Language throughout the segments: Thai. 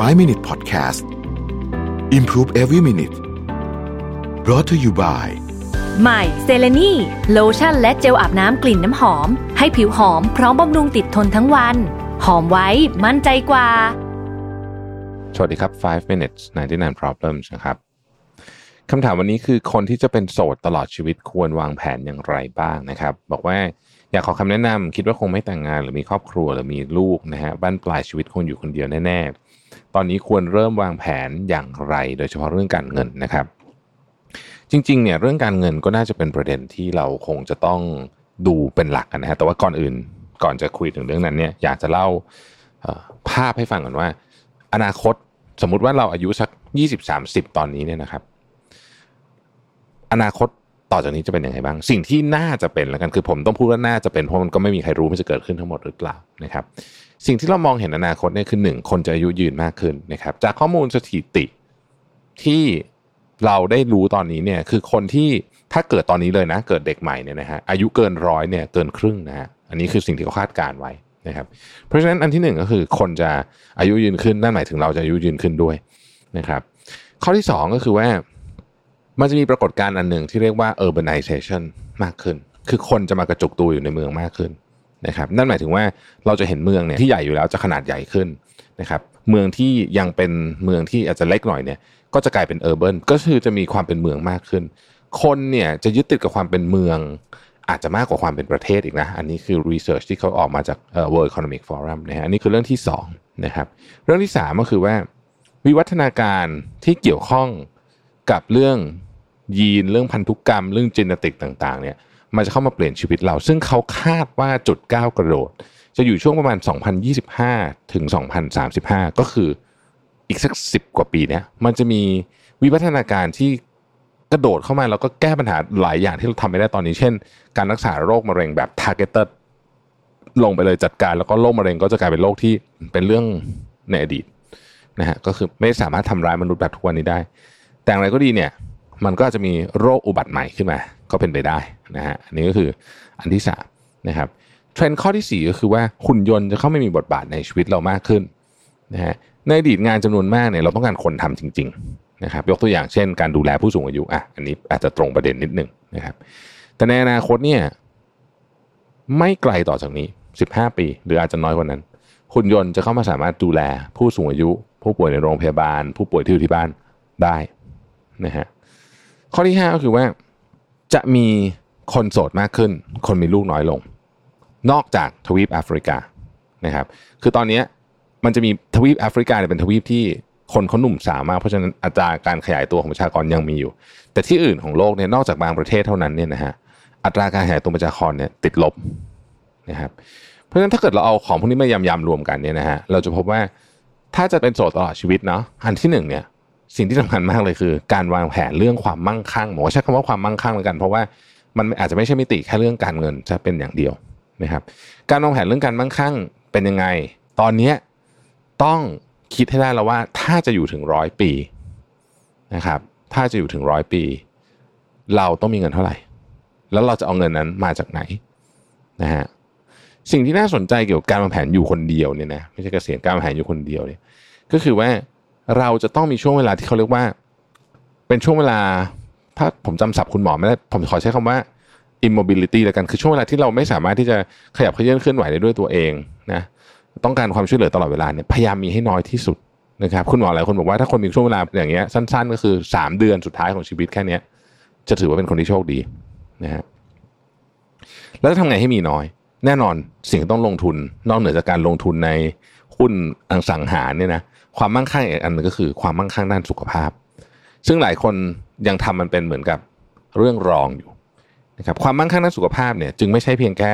5 Minute Podcast Improve Every Minute brought to you by ใหม่เซเลนีโลชั่นและเจลอาบน้ำกลิ่นน้ำหอม ให้ผิวหอมพร้อมบำรุงติดทนทั้งวัน หอมไว้มั่นใจกว่า สวัสดีครับ 5 minutes 99 problems นะครับคำถามวันนี้คือคนที่จะเป็นโสดตลอดชีวิตควรวางแผนอย่างไรบ้างนะครับ บอกว่า อยากขอคำแนะนำคิดว่าคงไม่แต่งงาน หรือมีครอบครัวหรือมีลูกนะฮะบ้านปลายชีวิตคงอยู่คนเดียวแน่ๆ ตอนนี้ควรเริ่มวางแผนอย่างไร โดยเฉพาะเรื่องการเงินนะครับ จริงๆเนี่ยเรื่องการเงินก็น่าจะเป็นประเด็นที่เราคงจะต้องดูเป็นหลักนะฮะแต่ว่าก่อนอื่นก่อนจะคุยถึงเรื่องนั้นเนี่ยอยากจะเล่าภาพให้ฟังก่อนว่า อนาคตสมมุติว่าเราอายุสัก 20-30 ตอนนี้เนี่ยนะครับ อนาคต ต่อจากนี้จะเป็นยังไงบ้าง สิ่งที่น่าจะเป็นแล้วกันคือผมต้องพูดว่าน่าจะเป็นเพราะมันก็ไม่มีใครรู้มันจะเกิดขึ้นทั้งหมดหรือเปล่านะครับ สิ่งที่เรามองเห็นอนาคตเนี่ยคือหนึ่งคนจะอายุยืนมากขึ้นนะครับ จากข้อมูลสถิติที่เราได้รู้ตอนนี้เนี่ยคือคนที่ถ้าเกิดตอนนี้เลยนะ เกิดเด็กใหม่เนี่ยนะฮะอายุเกินร้อยเนี่ยเกินครึ่งนะฮะอันนี้คือสิ่งที่เขาคาดการณ์ไว้นะครับ เพราะฉะนั้นอันที่หนึ่งก็คือคนจะอายุยืนขึ้นนั่นหมายถึงเราจะอายุยืนขึ้นด้วยนะครับ ข้อที่สองก็คือว่า มันจะมีปรากฏการณ์อันหนึ่งที่เรียกว่า urbanization มากขึ้น คือคนจะมากระจุกตัวอยู่ในเมืองมากขึ้นนะครับ นั่นหมายถึงว่าเราจะเห็นเมืองเนี่ยที่ใหญ่อยู่แล้วจะขนาดใหญ่ขึ้นนะครับ เมืองที่ยังเป็นเมืองที่อาจจะเล็กหน่อยเนี่ย ก็จะกลายเป็น urban ก็คือจะมีความเป็นเมืองมากขึ้น คนเนี่ยจะยึดติดกับความเป็นเมือง อาจจะมากกว่าความเป็นประเทศอีกนะ อันนี้คือ research ที่เขาออกมาจากเอ่อ World Economic Forum นะฮะ อันนี้คือเรื่องที่สองนะครับ เรื่องที่สามก็คือว่าวิวัฒนาการที่เกี่ยวข้อง กับเรื่องยีนเรื่องพันธุกรรม เรื่องจีนติกต่างๆเนี่ยมันจะเข้ามาเปลี่ยนชีวิตเรา ซึ่งเขาคาดว่าจุดก้าวกระโดด จะอยู่ช่วงประมาณ 2025 ถึง 2035 ก็คืออีกสักสิบกว่าปีเนี่ยมันจะมีวิวัฒนาการที่กระโดดเข้ามาแล้วก็แก้ปัญหาหลายอย่างที่เราทำไม่ได้ตอนนี้ เช่น การรักษาโรคมะเร็งแบบ targeted ลงไปเลยจัดการแล้วก็โรคมะเร็งก็จะกลายเป็นโรคที่เป็นเรื่องในอดีตนะฮะก็คือไม่สามารถทำร้ายมนุษย์แบบทุกวันนี้ได้ แต่อย่างไรก็ดีเนี่ยมันก็จะมีโรคอุบัติใหม่ขึ้นมา ก็เป็นไปได้นะฮะอันนี้ก็คืออันที่สามนะครับเทรนด์ข้อที่สี่ก็คือว่าหุ่นยนต์จะเข้าไมามีบทบาทในชีวิตเรามากขึ้นนะฮะในอดีตงานจำนวนมากเนี่ยเราต้องการคนทำจริงๆนะครับยกตัวอย่างเช่น การดูแลผู้สูงอายุอะอันนี้อาจจะตรงประเด็นนิดหนึ่งนะครับแต่ในอนาคตเนี่ยไม่ไกลต่อจากนี้ 15 ปี หรืออาจจะน้อยกว่านั้นหุ่นยนต์จะเข้ามาสามารถดูแลผู้สูงอายุ ผู้ป่วยในโรงพยาบาล ผู้ป่วยที่อยู่ที่บ้านได้ นะฮะข้อที่ 5 ก็คือว่าจะมีคนโสดมากขึ้น คนมีลูกน้อยลง นอกจากทวีปแอฟริกานะครับคือตอนนี้มันจะมีทวีปแอฟริกาเนี่ยเป็นทวีปที่คนเขาหนุ่มสาวมากเพราะฉะนั้นอัตราการขยายตัวของประชากรยังมีอยู่ แต่ที่อื่นของโลกเนี่ยนอกจากบางประเทศเท่านั้นเนี่ยนะฮะอัตราการขยายตัวประชากรเนี่ยติดลบนะครับเพราะฉะนั้นถ้าเกิดเราเอาของพวกนี้มายำๆรวมกันเนี่ยนะฮะเราจะพบว่าถ้าจะเป็นโสดตลอดชีวิตเนาะอันที่หนึ่งเนี่ย สิ่งที่สำคัญมากเลยคือ การวางแผนเรื่องความมั่งคั่งผมว่าใช้คำว่าความมั่งคั่งแล้วกัน เพราะว่ามันอาจจะไม่ใช่มิติแค่เรื่องการเงินจะเป็นอย่างเดียวนะครับการวางแผนเรื่องการมั่งคั่งเป็นยังไง ตอนนี้ต้องคิดให้ได้แล้วว่าถ้าจะอยู่ถึงร้อยปีนะครับถ้าจะอยู่ถึงร้อยปี เราต้องมีเงินเท่าไหร่ แล้วเราจะเอาเงินนั้นมาจากไหนนะฮะสิ่งที่น่าสนใจเกี่ยวกับการวางแผนอยู่คนเดียวเนี่ยนะไม่ใช่เกษียณการวางแผนอยู่คนเดียวเนี่ยก็คือว่า เราจะต้องมีช่วงเวลาที่เขาเรียกว่า เป็นช่วงเวลา ถ้าผมจำศัพท์คุณหมอไม่ได้ผมขอใช้คำว่า immobility แล้วกันคือช่วงเวลาที่เราไม่สามารถที่จะขยับเขยื่อนเคลื่อนไหวได้ด้วยตัวเองนะต้องการความช่วยเหลือตลอดเวลาเนี่ยพยายามมีให้น้อยที่สุดนะครับคุณหมอหลายคนบอกว่าถ้าคนมีช่วงเวลาอย่างเงี้ยสั้น ๆ ก็คือ 3 เดือนสุดท้ายของชีวิตแค่เนี้ยจะถือว่าเป็นคนที่โชคดีนะฮะแล้วจะทำไงให้มีน้อย แน่นอนสิ่งที่ต้องลงทุน นอกเหนือจากการลงทุนในหุ้นอสังหารเนี่ยนะ ความมั่งคั่งอีกอันนึงก็คือความมั่งคั่งด้านสุขภาพ ซึ่งหลายคนยังทำมันเป็นเหมือนกับเรื่องรองอยู่นะครับความมั่งคั่งด้านสุขภาพเนี่ยจึงไม่ใช่เพียงแค่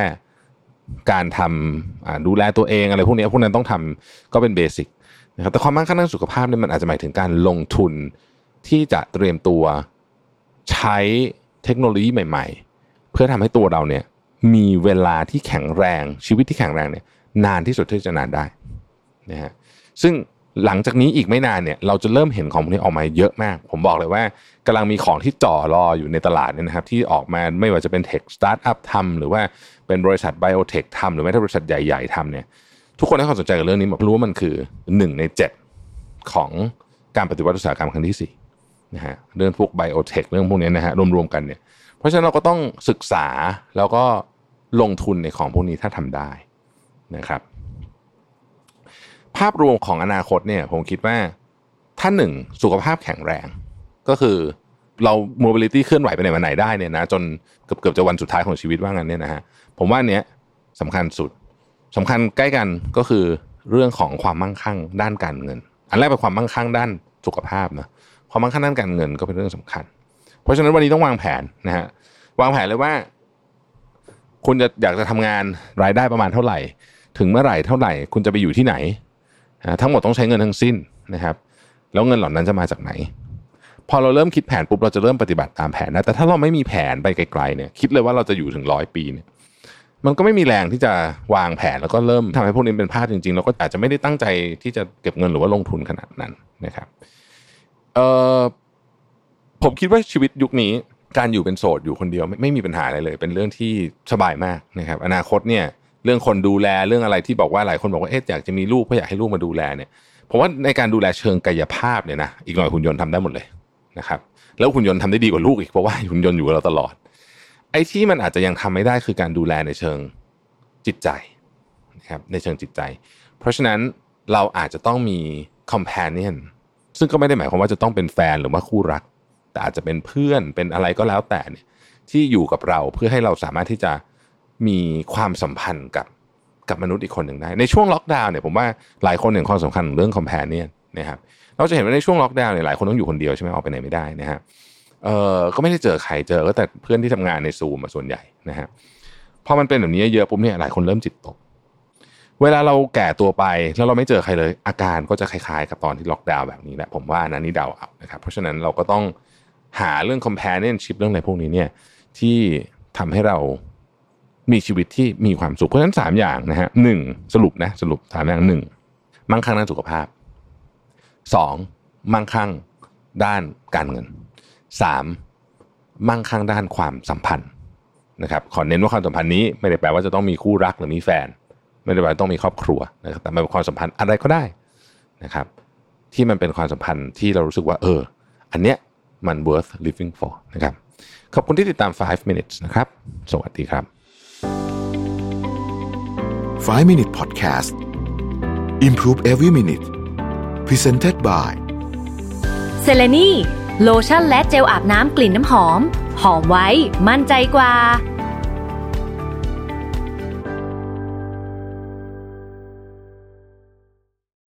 การทำอ่าดูแลตัวเองอะไรพวกนี้พวกนั้นต้องทำก็เป็น basic นะครับแต่ความมั่งคั่งด้านสุขภาพเนี่ยมันอาจจะหมายถึงการลงทุนที่จะเตรียมตัวใช้เทคโนโลยีใหม่ ๆ เพื่อทำให้ตัวเราเนี่ยมีเวลาที่แข็งแรงชีวิตที่แข็งแรงเนี่ยนานที่สุดที่จะนานได้นะฮะซึ่ง หลังจากนี้อีกไม่นานเนี่ยเราจะเริ่มเห็นของพวกนี้ออกมาเยอะมาก ผมบอกเลยว่ากำลังมีของที่จ่อรออยู่ในตลาดเนี่ยนะครับที่ออกมาไม่ว่าจะเป็น tech startup ทำหรือว่าเป็นบริษัทไบโอเทคทำหรือแม้แต่บริษัทใหญ่ๆทำเนี่ยทุกคนให้ความสนใจกับเรื่องนี้หมดรู้ว่ามันคือหนึ่งในเจ็ดของการปฏิวัติอุตสาหกรรมครั้งที่สี่นะฮะเรื่องพวกไบโอเทคเรื่องพวกนี้นะฮะรวมๆกันเนี่ยเพราะฉะนั้นเราก็ต้องศึกษาแล้วก็ลงทุนในของพวกนี้ถ้าทำได้นะครับ ภาพรวมของอนาคตเนี่ย ผมคิดว่าถ้าหนึ่งสุขภาพแข็งแรง ก็คือเราโมบิลิตี้เคลื่อนไหวไปไหนมาไหนได้เนี่ยนะจนเกือบเกือบจะวันสุดท้ายของชีวิตว่างั้นเนี่ยนะฮะผมว่าเนี้ยสำคัญสุดสำคัญใกล้กันก็คือเรื่องของความมั่งคั่งด้านการเงิน อันแรกเป็นความมั่งคั่งด้านสุขภาพนะความมั่งคั่งด้านการเงินก็เป็นเรื่องสำคัญ เพราะฉะนั้นวันนี้ต้องวางแผนนะฮะวางแผนเลยว่า คุณจะอยากจะทำงานรายได้ประมาณเท่าไหร่ ถึงเมื่อไหร่เท่าไหร่ คุณจะไปอยู่ที่ไหน ทั้งหมดต้องใช้เงินทั้งสิ้นนะครับ แล้วเงินเหล่านั้นจะมาจากไหน พอเราเริ่มคิดแผนปุ๊บเราจะเริ่มปฏิบัติตามแผนนะแต่ถ้าเราไม่มีแผนไปไกลๆเนี่ยคิดเลยว่าเราจะอยู่ถึงร้อยปีเนี่ยมันก็ไม่มีแรงที่จะวางแผนแล้วก็เริ่มทำให้พวกนี้เป็นภาพจริงๆเราก็อาจจะไม่ได้ตั้งใจที่จะเก็บเงินหรือว่าลงทุนขนาดนั้นนะครับเออผมคิดว่าชีวิตยุคนี้การอยู่เป็นโสดอยู่คนเดียวไม่ไม่มีปัญหาอะไรเลย เป็นเรื่องที่สบายมากนะครับ อนาคตเนี่ย รื่องคนดูแลเรื่องอะไรที่บอกว่าหลายคนบอกว่าเอ๊ะอยากจะมีลูกเพราะอยากให้ลูกมาดูแลเนี่ยผมว่าในการดูแลเชิงกายภาพเนี่ยนะอีกหน่อยหุ่นยนต์ทำได้หมดเลยนะครับแล้วหุ่นยนต์ทำได้ดีกว่าลูกอีกเพราะว่าหุ่นยนต์อยู่กับเราตลอด ไอ้ที่มันอาจจะยังทำไม่ได้คือการดูแลในเชิงจิตใจนะครับในเชิงจิตใจ เพราะฉะนั้นเราอาจจะต้องมี companion ซึ่งก็ไม่ได้หมายความว่าจะต้องเป็นแฟนหรือว่าคู่รัก แต่อาจจะเป็นเพื่อนเป็นอะไรก็แล้วแต่เนี่ยที่อยู่กับเราเพื่อให้เราสามารถที่จะ มีความสัมพันธ์กับกับมนุษย์อีกคนหนึ่งได้ ในช่วงล็อกดาวน์เนี่ยผมว่าหลายคนเห็นความสำคัญของเรื่อง companion นะครับเราจะเห็นว่าในช่วงล็อกดาวน์เนี่ยหลายคนต้องอยู่คนเดียวใช่ไหมออกไปไหนไม่ได้นะฮะเออก็ไม่ได้เจอใครเจอก็แต่เพื่อนที่ทำงานในซูมส่วนใหญ่นะฮะพอมันเป็นแบบนี้เยอะปุ๊บเนี่ยหลายคนเริ่มจิตตก เวลาเราแก่ตัวไปแล้วเราไม่เจอใครเลย อาการก็จะคล้ายๆ กับตอนที่ล็อกดาวน์แบบนี้แหละผมว่านั้นนี่เดาเอานะครับเพราะฉะนั้นเราก็ต้องหาเรื่อง companionship เรื่องอะไรพวกนี้เนี่ยที่ทำให้เรา มีชีวิตที่มีความสุขเพราะฉะนั้นสามอย่างนะฮะหนึ่งสรุปนะสรุปสามอย่างหนึ่งมั่งคั่งด้านสุขภาพสองมั่งคั่งด้านการเงินสามมั่งคั่งด้านความสัมพันธ์นะครับขอเน้นว่าความสัมพันธ์นี้ไม่ได้แปลว่าจะต้องมีคู่รักหรือมีแฟน ไม่ได้แปลว่าต้องมีครอบครัวนะครับแต่เป็นความสัมพันธ์อะไรก็ได้นะครับ ที่มันเป็นความสัมพันธ์ที่เรารู้สึกว่าเออ อันเนี้ยมัน worth living for นะครับขอบคุณที่ติดตาม 5 minutes นะครับ สวัสดีครับ 5 Minute Podcast Improve Every Minute Presented by เซเลนีโลชั่นและเจลอาบน้ำกลิ่นน้ำหอม หอมไว้ มั่นใจกว่า